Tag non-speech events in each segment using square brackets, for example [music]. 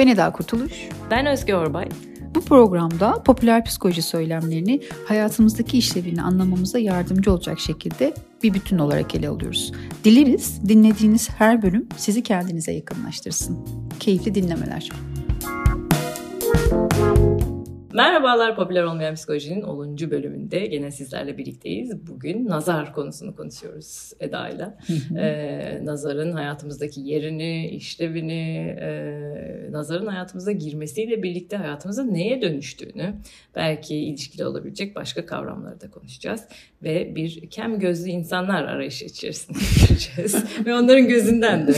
Ben Eda Kurtuluş. Ben Özge Orbay. Bu programda popüler psikoloji söylemlerini hayatımızdaki işlevini anlamamıza yardımcı olacak şekilde bir bütün olarak ele alıyoruz. Dileriz dinlediğiniz her bölüm sizi kendinize yakınlaştırsın. Keyifli dinlemeler. Merhabalar Popüler Olmayan Psikolojinin 10. bölümünde gene sizlerle birlikteyiz. Bugün nazar konusunu konuşuyoruz Eda'yla. ee, nazarın hayatımızdaki yerini, işlevini, e, nazarın hayatımıza girmesiyle birlikte hayatımıza neye dönüştüğünü, belki ilişkili olabilecek başka kavramları da konuşacağız. Ve bir kem gözlü insanlar arayışı içerisinde [laughs] gireceğiz. Ve onların gözünden de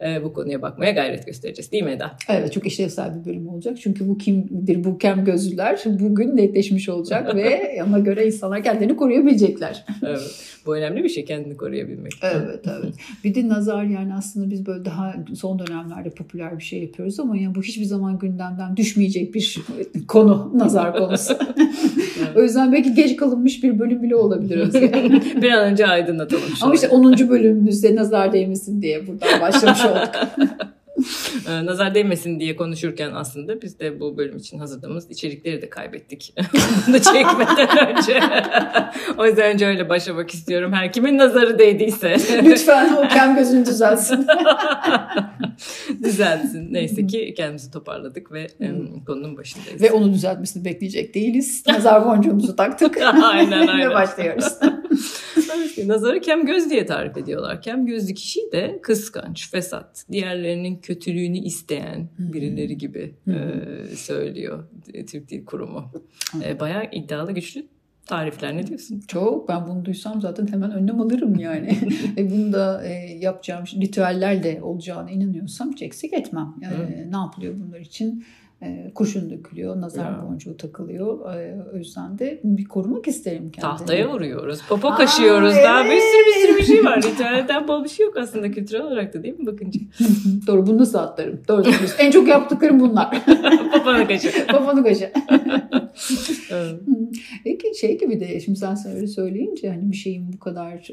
e, bu konuya bakmaya gayret göstereceğiz değil mi Eda? Evet çok işlevsel bir bölüm olacak. Çünkü bu kimdir bu kem gözlüler bugün netleşmiş olacak ve [laughs] ona göre insanlar kendilerini koruyabilecekler. evet. Bu önemli bir şey kendini koruyabilmek. Evet evet. Bir de nazar yani aslında biz böyle daha son dönemlerde popüler bir şey yapıyoruz ama yani bu hiçbir zaman gündemden düşmeyecek bir konu nazar konusu. [laughs] evet. o yüzden belki geç kalınmış bir bölüm bile olabilir Özge. [laughs] bir an önce aydınlatalım. Ama işte 10. bölümümüzde nazar değmesin diye buradan başlamış olduk. [laughs] Ee, nazar değmesin diye konuşurken aslında biz de bu bölüm için hazırladığımız içerikleri de kaybettik. [laughs] Bunu çekmeden [laughs] önce. o yüzden önce öyle başlamak istiyorum. Her kimin nazarı değdiyse. Lütfen o kem gözünü düzelsin. düzelsin. Neyse ki kendimizi toparladık ve konunun başındayız. Ve onu düzeltmesini bekleyecek değiliz. Nazar boncuğumuzu taktık. aynen aynen. ve başlıyoruz. Nazarı kem göz diye tarif ediyorlar. Kem gözlü kişi de kıskanç, fesat, diğerlerinin kötülüğünü isteyen birileri gibi e, söylüyor Türk Dil Kurumu. E, bayağı iddialı güçlü tarifler ne diyorsun? Çok. Ben bunu duysam zaten hemen önlem alırım yani. Ve [laughs] bunu da e, yapacağım ritüellerle olacağına inanıyorsam hiç eksik etmem. Yani, ne yapılıyor bunlar için? Kurşun dökülüyor, nazar ya. boncuğu takılıyor. O yüzden de bir korumak isterim kendimi. Tahtaya vuruyoruz, popo Aa, kaşıyoruz. Evet. Daha bir sürü bir sürü bir şey var. Ritüelden bol bir şey yok aslında kültürel olarak da değil mi bakınca? [laughs] Doğru bunu nasıl atlarım? Doğru en çok yaptıklarım bunlar. [laughs] Poponu kaşı. [laughs] Poponu kaşı. Peki şey gibi de şimdi sen öyle söyleyince hani bir şeyin bu kadar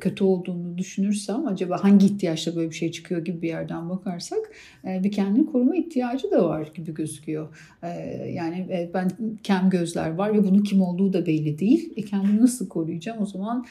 kötü olduğunu düşünürsem acaba hangi ihtiyaçla böyle bir şey çıkıyor gibi bir yerden bakarsak bir kendini koruma ihtiyacı da var gibi gözüküyor. Yani ben kem gözler var ve bunun kim olduğu da belli değil. E kendimi nasıl koruyacağım? O zaman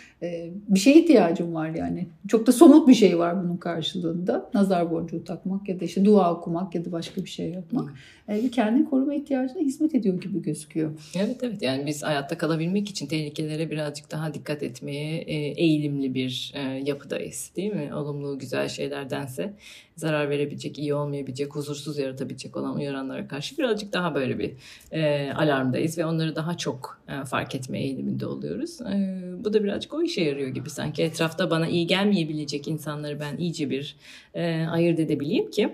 bir şeye ihtiyacım var yani. Çok da somut bir şey var bunun karşılığında. Nazar boncuğu takmak ya da işte dua okumak ya da başka bir şey yapmak. Bir kendini koruma ihtiyacına hizmet ediyor gibi gözüküyor. Evet evet yani biz hayatta kalabilmek için tehlikelere birazcık daha dikkat etmeye eğilimli bir yapıdayız değil mi? Olumlu güzel şeylerdense zarar verebilecek, iyi olmayabilecek, huzursuz yaratabilecek olan uyaranlara karşı birazcık daha böyle bir e, alarmdayız ve onları daha çok e, fark etme eğiliminde oluyoruz. E, bu da birazcık o işe yarıyor gibi sanki. Etrafta bana iyi gelmeyebilecek insanları ben iyice bir e, ayırt edebileyim ki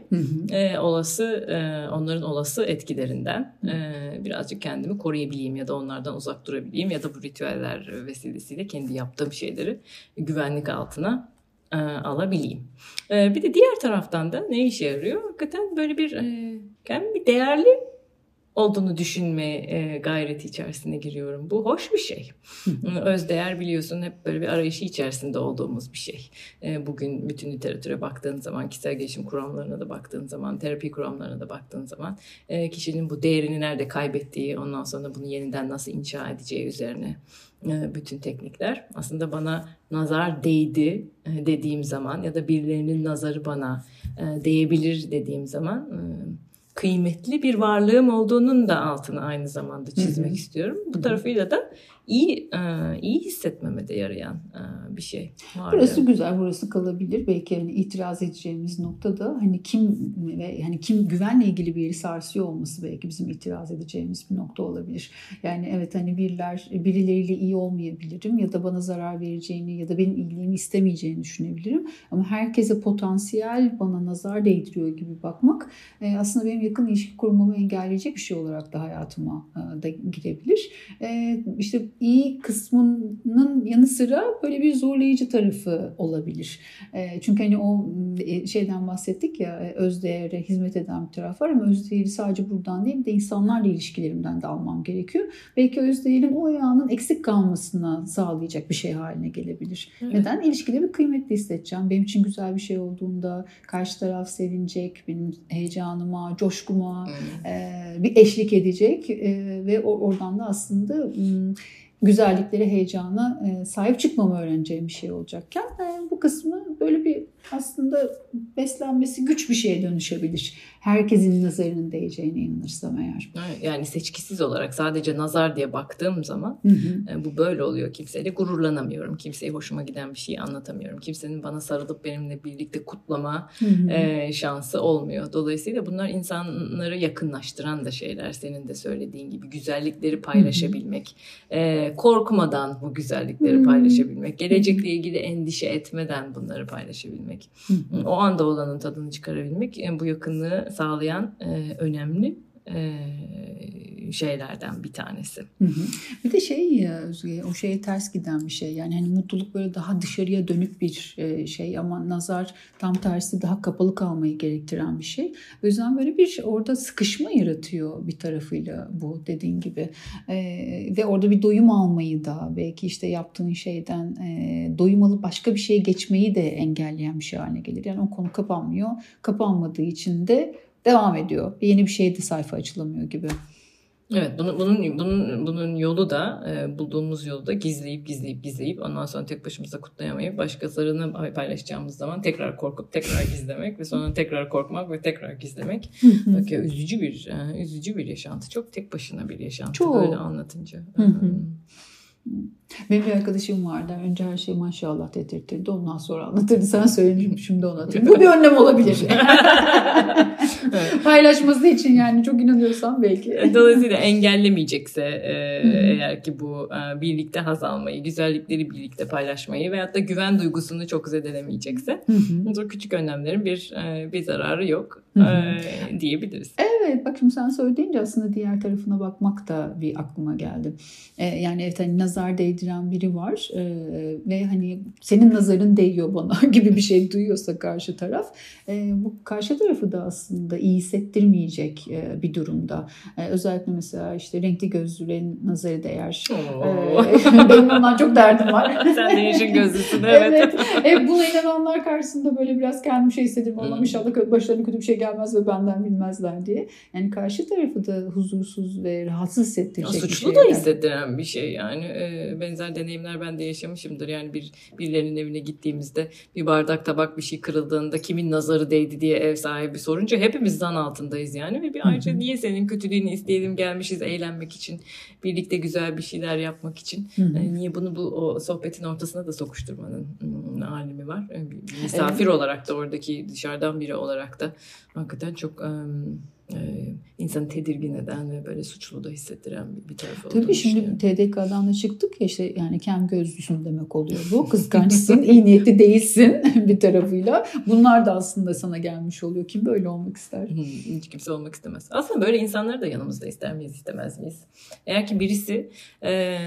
E, olası e, onların olası etkilerinden e, birazcık kendimi koruyabileyim ya da onlardan uzak durabileyim ya da bu ritüeller vesilesiyle kendi yaptığım şeyleri güvenlik altına e, alabileyim. E, bir de diğer taraftan da ne işe yarıyor? Hakikaten böyle bir e, kendimi bir değerli olduğunu düşünme e, gayreti içerisine giriyorum. Bu hoş bir şey. Özdeğer biliyorsun hep böyle bir arayışı içerisinde olduğumuz bir şey. E, bugün bütün literatüre baktığın zaman, kişisel gelişim kuramlarına da baktığın zaman, terapi kuramlarına da baktığın zaman e, kişinin bu değerini nerede kaybettiği, ondan sonra bunu yeniden nasıl inşa edeceği üzerine bütün teknikler. Aslında bana nazar değdi dediğim zaman ya da birilerinin nazarı bana değebilir dediğim zaman kıymetli bir varlığım olduğunun da altını aynı zamanda çizmek Hı-hı. istiyorum. Bu tarafıyla da iyi e, iyi hissetmeme de yarayan e, bir şey. Var burası güzel, burası kalabilir. Belki hani itiraz edeceğimiz nokta da hani kim ve hani kim güvenle ilgili bir yeri sarsıyor olması belki bizim itiraz edeceğimiz bir nokta olabilir. Yani evet hani biriler birileriyle iyi olmayabilirim ya da bana zarar vereceğini ya da benim iyiliğimi istemeyeceğini düşünebilirim. Ama herkese potansiyel bana nazar değdiriyor gibi bakmak e, aslında benim yakın ilişki kurmamı engelleyecek bir şey olarak da hayatıma e, da girebilir. E, işte iyi kısmının yanı sıra böyle bir zorlayıcı tarafı olabilir. E, çünkü hani o e, şeyden bahsettik ya e, özdeğere hizmet eden bir taraf var ama özdeğeri sadece buradan değil de insanlarla ilişkilerimden de almam gerekiyor. Belki özdeğerin o ayağının eksik kalmasına sağlayacak bir şey haline gelebilir. Evet. Neden? İlişkileri kıymetli hissedeceğim. Benim için güzel bir şey olduğunda karşı taraf sevinecek, benim heyecanıma, coşkuma e, bir eşlik edecek e, ve oradan da aslında güzellikleri, heyecana e, sahip çıkmamı öğreneceğim bir şey olacakken e, bu kısmı böyle bir aslında beslenmesi güç bir şeye dönüşebilir. Herkesin nazarının değeceğine inanırsam eğer. Yani seçkisiz olarak sadece nazar diye baktığım zaman hı hı. E, bu böyle oluyor. Kimseyle gururlanamıyorum. Kimseye hoşuma giden bir şeyi anlatamıyorum. Kimsenin bana sarılıp benimle birlikte kutlama hı hı. E, şansı olmuyor. Dolayısıyla bunlar insanları yakınlaştıran da şeyler. Senin de söylediğin gibi güzellikleri paylaşabilmek. Hı hı. E, korkmadan bu güzellikleri hı hı. paylaşabilmek. Gelecekle ilgili endişe etmeden bunları paylaşabilmek. Hı hı. O anda olanın tadını çıkarabilmek bu yakınlığı sağlayan e, önemli e, şeylerden bir tanesi. Hı hı. Bir de şey ya Özge, o şeye ters giden bir şey. Yani hani mutluluk böyle daha dışarıya dönük bir e, şey ama nazar tam tersi daha kapalı kalmayı gerektiren bir şey. O yüzden böyle bir orada sıkışma yaratıyor bir tarafıyla bu dediğin gibi. E, ve orada bir doyum almayı da belki işte yaptığın şeyden e, doyum alıp başka bir şeye geçmeyi de engelleyen bir şey haline gelir. Yani o konu kapanmıyor. Kapanmadığı için de devam ediyor. Yeni bir şey de sayfa açılamıyor gibi. Evet bunun bunun bunun bunun yolu da e, bulduğumuz yolu da gizleyip gizleyip gizleyip ondan sonra tek başımıza kutlayamayıp başkalarını paylaşacağımız zaman tekrar korkup tekrar gizlemek ve sonra tekrar korkmak ve tekrar gizlemek. Bak ya üzücü bir e, üzücü bir yaşantı. Çok tek başına bir yaşantı Çok. böyle anlatınca. Benim bir arkadaşım vardı. Önce her şeyi maşallah dedirtirdi. Ondan sonra anlatırdı. Sen söyleyince şimdi anlatayım. Bu bir önlem olabilir. [laughs] Paylaşması için yani çok inanıyorsam belki. E, dolayısıyla engellemeyecekse e, eğer ki bu e, birlikte haz almayı, güzellikleri birlikte paylaşmayı veyahut da güven duygusunu çok zedelemeyecekse o küçük önlemlerin bir bir zararı yok diyebiliriz. Evet bak şimdi sen söyleyince aslında diğer tarafına bakmak da bir aklıma geldi. E, yani evet hani nazar değdiren biri var e, ve hani senin nazarın değiyor bana [laughs] gibi bir şey duyuyorsa karşı taraf e, bu karşı tarafı da aslında iyi hissettirmeyecek e, bir durumda. E, özellikle mesela işte renkli gözlülerin nazarı değer. E, [laughs] benim ondan çok derdim var. [laughs] sen de yeşil gözlüsün evet. evet. E, buna inananlar karşısında böyle biraz kendim şey hissediyorum. Allah'ım inşallah başlarına kötü bir şey gelmez ve benden bilmezler diye. Yani karşı tarafı da huzursuz ve rahatsız hissettirecek ya, bir şey. Suçlu da hissettiren bir şey yani. E, benzer deneyimler ben de yaşamışımdır. Yani bir birilerinin evine gittiğimizde bir bardak tabak bir şey kırıldığında kimin nazarı değdi diye ev sahibi sorunca hepimiz zan altındayız yani. Ve bir ayrıca niye senin kötülüğünü isteyelim gelmişiz eğlenmek için, birlikte güzel bir şeyler yapmak için. Yani niye bunu bu o sohbetin ortasına da sokuşturmanın hmm, alemi var. Bir misafir evet. olarak da oradaki dışarıdan biri olarak da hakikaten çok um, insanı tedirgin eden ve böyle suçlu da hissettiren bir, tarafı Tabii şimdi TDK'dan da çıktık ya işte yani kem gözlüsün demek oluyor bu. [laughs] Kıskançsın, iyi niyetli değilsin [laughs] bir tarafıyla. Bunlar da aslında sana gelmiş oluyor. Kim böyle olmak ister? Hiç kimse olmak istemez. Aslında böyle insanları da yanımızda ister miyiz, istemez miyiz? Eğer ki birisi e,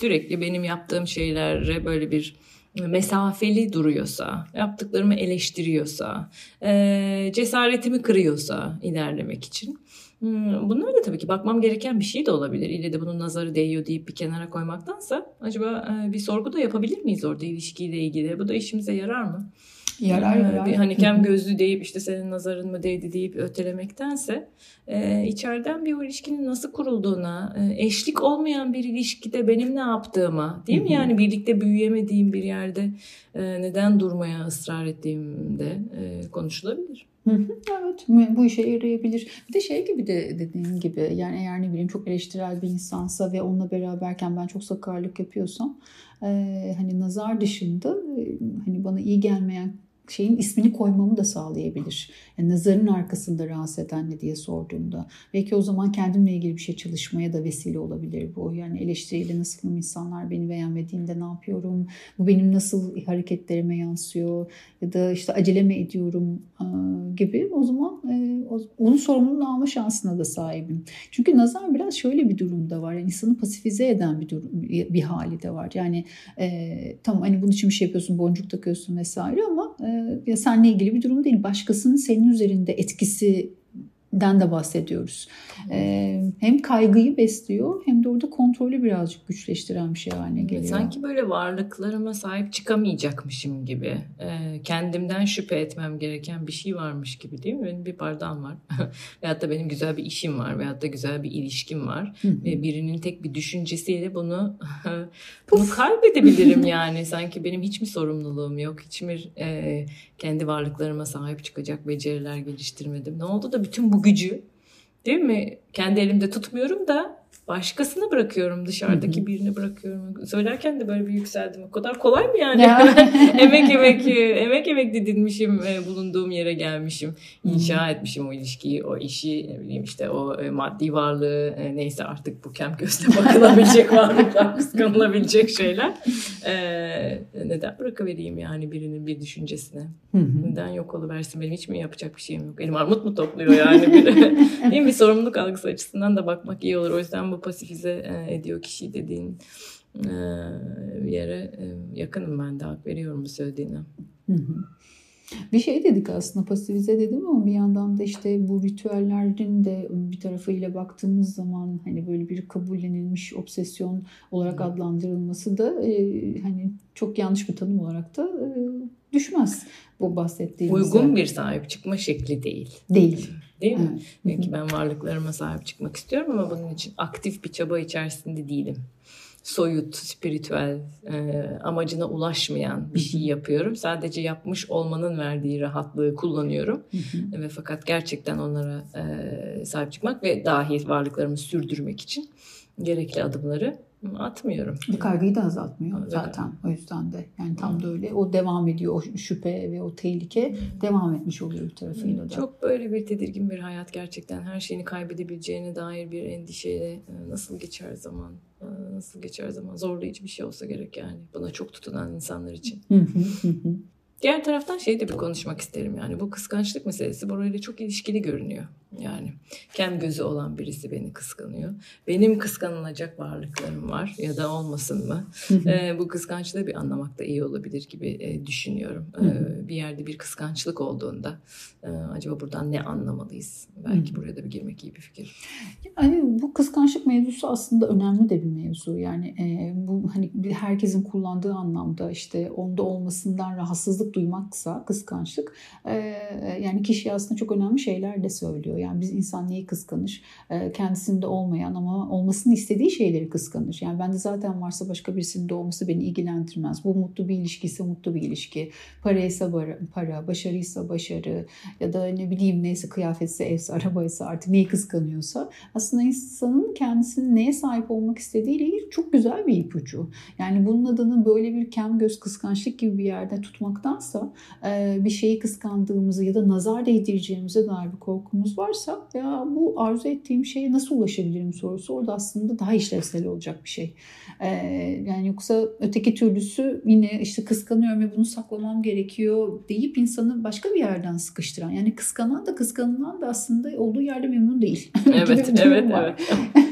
sürekli benim yaptığım şeylere böyle bir mesafeli duruyorsa, yaptıklarımı eleştiriyorsa, e, cesaretimi kırıyorsa ilerlemek için. Hmm, bunlar da tabii ki bakmam gereken bir şey de olabilir. İlle de bunun nazarı değiyor deyip bir kenara koymaktansa acaba e, bir sorgu da yapabilir miyiz orada ilişkiyle ilgili? Bu da işimize yarar mı? Yarar yarar. Bir hani kem gözlü deyip işte senin nazarın mı değdi deyip ötelemektense e, içeriden bir o ilişkinin nasıl kurulduğuna, e, eşlik olmayan bir ilişkide benim ne yaptığıma değil mi? Yani birlikte büyüyemediğim bir yerde e, neden durmaya ısrar ettiğimde e, konuşulabilir. Evet bu işe yarayabilir. Bir de şey gibi de dediğin gibi yani eğer ne bileyim çok eleştirel bir insansa ve onunla beraberken ben çok sakarlık yapıyorsam hani nazar dışında hani bana iyi gelmeyen şeyin ismini koymamı da sağlayabilir. Yani nazarın arkasında rahatsız eden ne diye sorduğumda. Belki o zaman kendimle ilgili bir şey çalışmaya da vesile olabilir bu. Yani eleştiriyle nasıl insanlar beni beğenmediğinde ne yapıyorum? Bu benim nasıl hareketlerime yansıyor? Ya da işte acele mi ediyorum gibi. O zaman onun sorumluluğunu alma şansına da sahibim. Çünkü nazar biraz şöyle bir durumda var. Yani insanı pasifize eden bir durum, bir hali de var. Yani e, tamam hani bunun için bir şey yapıyorsun, boncuk takıyorsun vesaire ama e, ya seninle ilgili bir durum değil. Başkasının senin üzerinde etkisi den de bahsediyoruz. Ee, hem kaygıyı besliyor hem de orada kontrolü birazcık güçleştiren bir şey haline geliyor. Sanki böyle varlıklarıma sahip çıkamayacakmışım gibi. Ee, kendimden şüphe etmem gereken bir şey varmış gibi değil mi? Benim bir bardağım var. [laughs] veyahut da benim güzel bir işim var. Veyahut da güzel bir ilişkim var. Ve birinin tek bir düşüncesiyle bunu [laughs] bunu kaybedebilirim [laughs] yani. Sanki benim hiç mi sorumluluğum yok? Hiç mi e, kendi varlıklarıma sahip çıkacak beceriler geliştirmedim? Ne oldu da bütün bu gücü değil mi? Kendi elimde tutmuyorum da başkasını bırakıyorum dışarıdaki birini bırakıyorum. Söylerken de böyle bir yükseldim. O kadar kolay mı yani? [laughs] emek emek emek emek didinmişim e, bulunduğum yere gelmişim. inşa etmişim o ilişkiyi, o işi, ne bileyim işte o e, maddi varlığı e, neyse artık bu kem gözle [laughs] bakılabilecek varlıklar, kıskanılabilecek şeyler. neden bırakıvereyim yani birinin bir düşüncesine? neden yok oluversin? Benim hiç mi yapacak bir şeyim yok? Elim armut mu topluyor yani? Bir, [laughs] değil mi? Bir sorumluluk algısı açısından da bakmak iyi olur. O yüzden bu pasifize e, ediyor kişi dediğin e, yere e, yakınım ben de hak veriyorum bu söylediğine. Bir şey dedik aslında pasifize dedim ama bir yandan da işte bu ritüellerin de bir tarafıyla baktığımız zaman hani böyle bir kabullenilmiş obsesyon olarak adlandırılması da e, hani çok yanlış bir tanım olarak da e, düşmez bu bahsettiğimiz. Uygun bir sahip çıkma şekli değil. Değil. Değil mi? Evet. Belki ben varlıklarıma sahip çıkmak istiyorum ama bunun için aktif bir çaba içerisinde değilim. Soyut, spiritüel, e, amacına ulaşmayan bir şey yapıyorum. Sadece yapmış olmanın verdiği rahatlığı kullanıyorum. ve fakat gerçekten onlara e, sahip çıkmak ve dahi varlıklarımı sürdürmek için gerekli adımları atmıyorum. Bu kaygıyı da azaltmıyor evet. zaten o yüzden de. Yani tam da öyle. O devam ediyor. O şüphe ve o tehlike devam etmiş oluyor bir tarafıyla da. Çok böyle bir tedirgin bir hayat gerçekten. Her şeyini kaybedebileceğine dair bir endişeyle nasıl geçer zaman? E, nasıl geçer zaman? Zorlayıcı bir şey olsa gerek yani. Buna çok tutunan insanlar için. Diğer taraftan şey de bir konuşmak isterim yani bu kıskançlık meselesi burayla çok ilişkili görünüyor. Yani kem gözü olan birisi beni kıskanıyor. Benim kıskanılacak varlıklarım var ya da olmasın mı? e, bu kıskançlığı bir anlamak da iyi olabilir gibi e, düşünüyorum. E, bir yerde bir kıskançlık olduğunda e, acaba buradan ne anlamalıyız? Belki buraya da bir girmek iyi bir fikir. Yani bu kıskançlık mevzusu aslında önemli de bir mevzu. Yani e, bu hani herkesin kullandığı anlamda işte onda olmasından rahatsızlık duymaksa kıskançlık e, yani kişi aslında çok önemli şeyler de söylüyor. Yani biz insan neyi kıskanır? E, kendisinde olmayan ama olmasını istediği şeyleri kıskanır. Yani bende zaten varsa başka birisinin de olması beni ilgilendirmez. Bu mutlu bir ilişkiyse mutlu bir ilişki. Paraysa para, başarıysa başarı ya da ne bileyim neyse kıyafetse, evse, arabaysa artık neyi kıskanıyorsa aslında insanın kendisinin neye sahip olmak istediğiyle ilgili çok güzel bir ipucu. Yani bunun adını böyle bir kem göz kıskançlık gibi bir yerde tutmaktansa bir şeyi kıskandığımızı ya da nazar değdireceğimize dair bir korkumuz var varsa ya bu arzu ettiğim şeye nasıl ulaşabilirim sorusu orada aslında daha işlevsel olacak bir şey. Ee, yani yoksa öteki türlüsü yine işte kıskanıyorum ve bunu saklamam gerekiyor deyip insanı başka bir yerden sıkıştıran. Yani kıskanan da kıskanılan da aslında olduğu yerde memnun değil. [laughs] Evet, evet, evet. [laughs]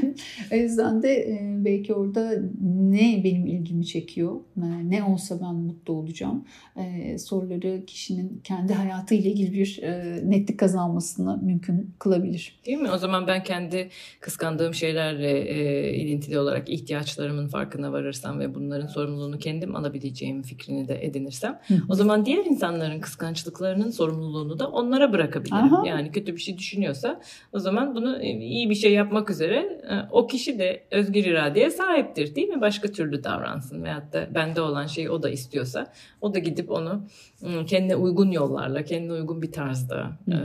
o yüzden de e, belki orada ne benim ilgimi çekiyor, e, ne olsa ben mutlu olacağım e, soruları kişinin kendi hayatıyla ilgili bir netlik kazanmasına mümkün kılabilir. Değil mi? O zaman ben kendi kıskandığım şeylerle ilintili olarak ihtiyaçlarımın farkına varırsam ve bunların sorumluluğunu kendim alabileceğim fikrini de edinirsem o zaman diğer insanların kıskançlıklarının sorumluluğunu da onlara bırakabilirim. Aha. Yani kötü bir şey düşünüyorsa o zaman bunu iyi bir şey yapmak üzere o kişi de özgür iradeye sahiptir değil mi? Başka türlü davransın veyahut da bende olan şeyi o da istiyorsa o da gidip onu ıı, kendine uygun yollarla, kendine uygun bir tarzda e,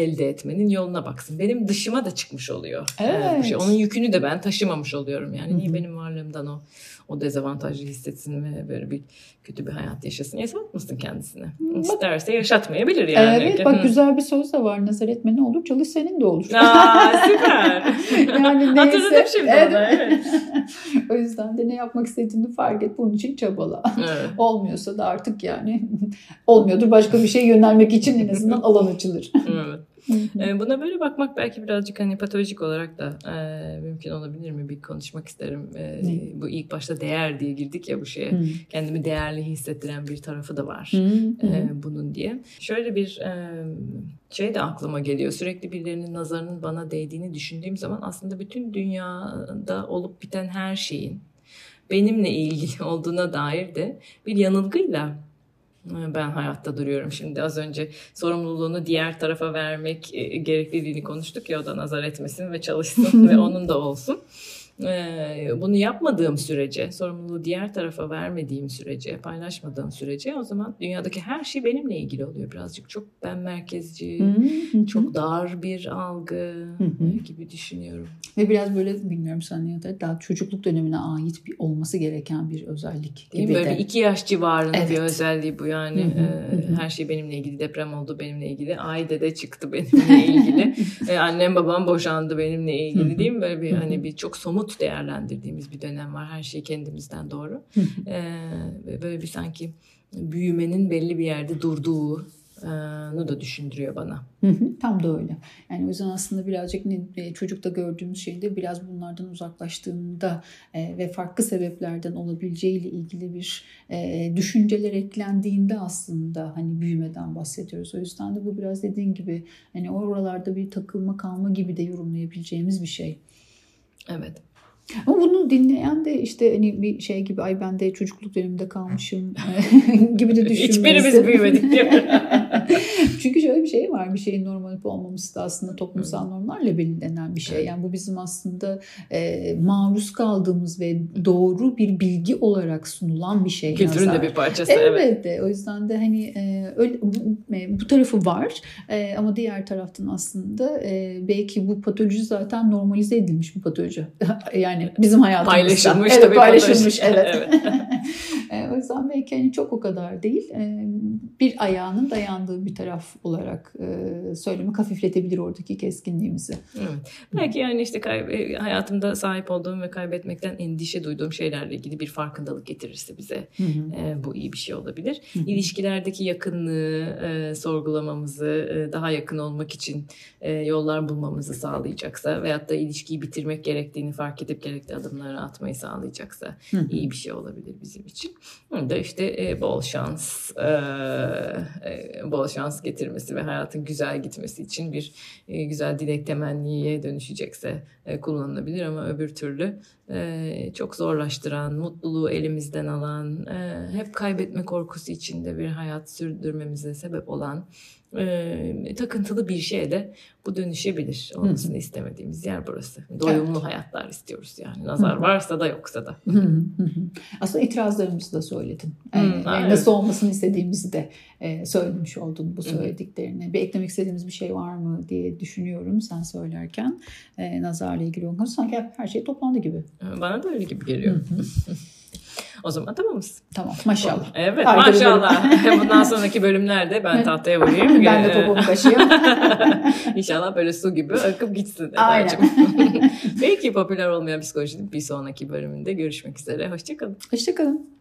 elde etmenin yoluna baksın. Benim dışıma da çıkmış oluyor. Evet. E, şey. Onun yükünü de ben taşımamış oluyorum. Yani niye benim varlığımdan o o dezavantajlı hissetsin ve böyle bir kötü bir hayat yaşasın. Yaşatmasın kendisine. Bak, İsterse yaşatmayabilir yani. Evet bak güzel bir söz de var. Nazar etme ne olur çalış senin de olur. Aa, süper. [laughs] yani neyse. Hatırladım şimdi evet. onu. Evet. [laughs] o yüzden de ne yapmak istediğini fark et. Bunun için çabala. Evet. [laughs] Olmuyorsa da artık yani [laughs] olmuyordur. Başka bir şeye yönelmek için en azından alan açılır. evet. Ee, Buna böyle bakmak belki birazcık hani patolojik olarak da e, mümkün olabilir mi? Bir konuşmak isterim. E, bu ilk başta değer diye girdik ya bu şeye. Hı. Kendimi değerli hissettiren bir tarafı da var. Hı, e, bunun diye. Şöyle bir e, şey de aklıma geliyor. Sürekli birilerinin nazarının bana değdiğini düşündüğüm zaman aslında bütün dünyada olup biten her şeyin benimle ilgili [laughs] olduğuna dair de bir yanılgıyla e, ben hayatta duruyorum şimdi. Az önce sorumluluğunu diğer tarafa vermek e, gerekliliğini konuştuk ya o da nazar etmesin ve çalışsın [laughs] ve onun da olsun. Ee, bunu yapmadığım sürece, sorumluluğu diğer tarafa vermediğim sürece, paylaşmadığım sürece o zaman dünyadaki her şey benimle ilgili oluyor birazcık. Çok ben merkezci, çok dar bir algı gibi düşünüyorum. Ve biraz böyle bilmiyorum sen ne kadar daha çocukluk dönemine ait bir olması gereken bir özellik Değil mi? Böyle de. iki yaş civarında Evet. bir özelliği bu yani. Ee, her şey benimle ilgili. Deprem oldu benimle ilgili. Ay dede çıktı benimle ilgili. Ee, [laughs] annem babam boşandı benimle ilgili hı. değil mi? Böyle bir hani bir çok somut değerlendirdiğimiz bir dönem var. Her şey kendimizden doğru. Ee, böyle bir sanki büyümenin belli bir yerde durduğu e, nu da düşündürüyor bana. Hı hı, Tam da öyle. Yani o yüzden aslında birazcık ne, e, çocukta gördüğümüz şeyde biraz bunlardan uzaklaştığında e, ve farklı sebeplerden olabileceğiyle ilgili bir e, düşünceler eklendiğinde aslında hani büyümeden bahsediyoruz. O yüzden de bu biraz dediğin gibi hani oralarda bir takılma kalma gibi de yorumlayabileceğimiz bir şey. Evet. Ama bunu dinleyen de işte hani bir şey gibi ay ben de çocukluk döneminde kalmışım [laughs] [laughs] gibi de düşünmesin. Hiçbirimiz büyümedik mi? [laughs] Çünkü şöyle bir şey var. Bir şeyin normal olmaması da aslında toplumsal normlarla belirlenen bir şey. Evet. Yani bu bizim aslında e, maruz kaldığımız ve doğru bir bilgi olarak sunulan bir şey. Kültürün nazar. de bir parçası. Evet. Elbette. O yüzden de hani e, öyle, bu, e, bu tarafı var E, ama diğer taraftan aslında e, belki bu patoloji zaten normalize edilmiş bir patoloji. [laughs] yani bizim hayatımızda. Paylaşılmış evet, tabii paylaşılmış. patoloji. Evet. [laughs] E, o yüzden belki hani çok o kadar değil. E, bir ayağının dayandığı bir taraf olarak e, söylemek hafifletebilir oradaki keskinliğimizi. Evet. Belki yani işte kay- hayatımda sahip olduğum ve kaybetmekten endişe duyduğum şeylerle ilgili bir farkındalık getirirse bize Hı hı. e, bu iyi bir şey olabilir. Hı hı. İlişkilerdeki yakınlığı e, sorgulamamızı, e, daha yakın olmak için e, yollar bulmamızı sağlayacaksa veyahut da ilişkiyi bitirmek gerektiğini fark edip gerekli adımları atmayı sağlayacaksa Hı hı. iyi bir şey olabilir bizim için. Bunu da işte e, bol şans, e, e, bol şans getirmesi ve hayatın güzel gitmesi için bir e, güzel dilek temenniye dönüşecekse e, kullanılabilir ama öbür türlü e, çok zorlaştıran, mutluluğu elimizden alan, hep kaybetme korkusu içinde bir hayat sürdürmemize sebep olan e, takıntılı bir şeye de bu dönüşebilir. Olmasını istemediğimiz yer burası. Doyumlu hayatlar istiyoruz yani. Nazar varsa da yoksa da. Aslında itirazlarımızı da söyledin. Ee, evet. nasıl olmasını istediğimizi de e, söylemiş oldun bu söylediklerini. Bir eklemek istediğimiz bir şey var mı diye düşünüyorum sen söylerken. E, nazarla ilgili konu sanki her şey toplandı gibi. Bana da öyle gibi geliyor. [laughs] O zaman tamamız. Tamam maşallah. Evet Harika maşallah. [laughs] Bundan sonraki bölümlerde ben tahtaya vurayım. ben de topumu kaşıyım. [laughs] İnşallah böyle su gibi akıp gitsin. Aynen. [laughs] Belki popüler olmayan psikolojinin bir sonraki bölümünde görüşmek üzere. Hoşçakalın. Hoşçakalın.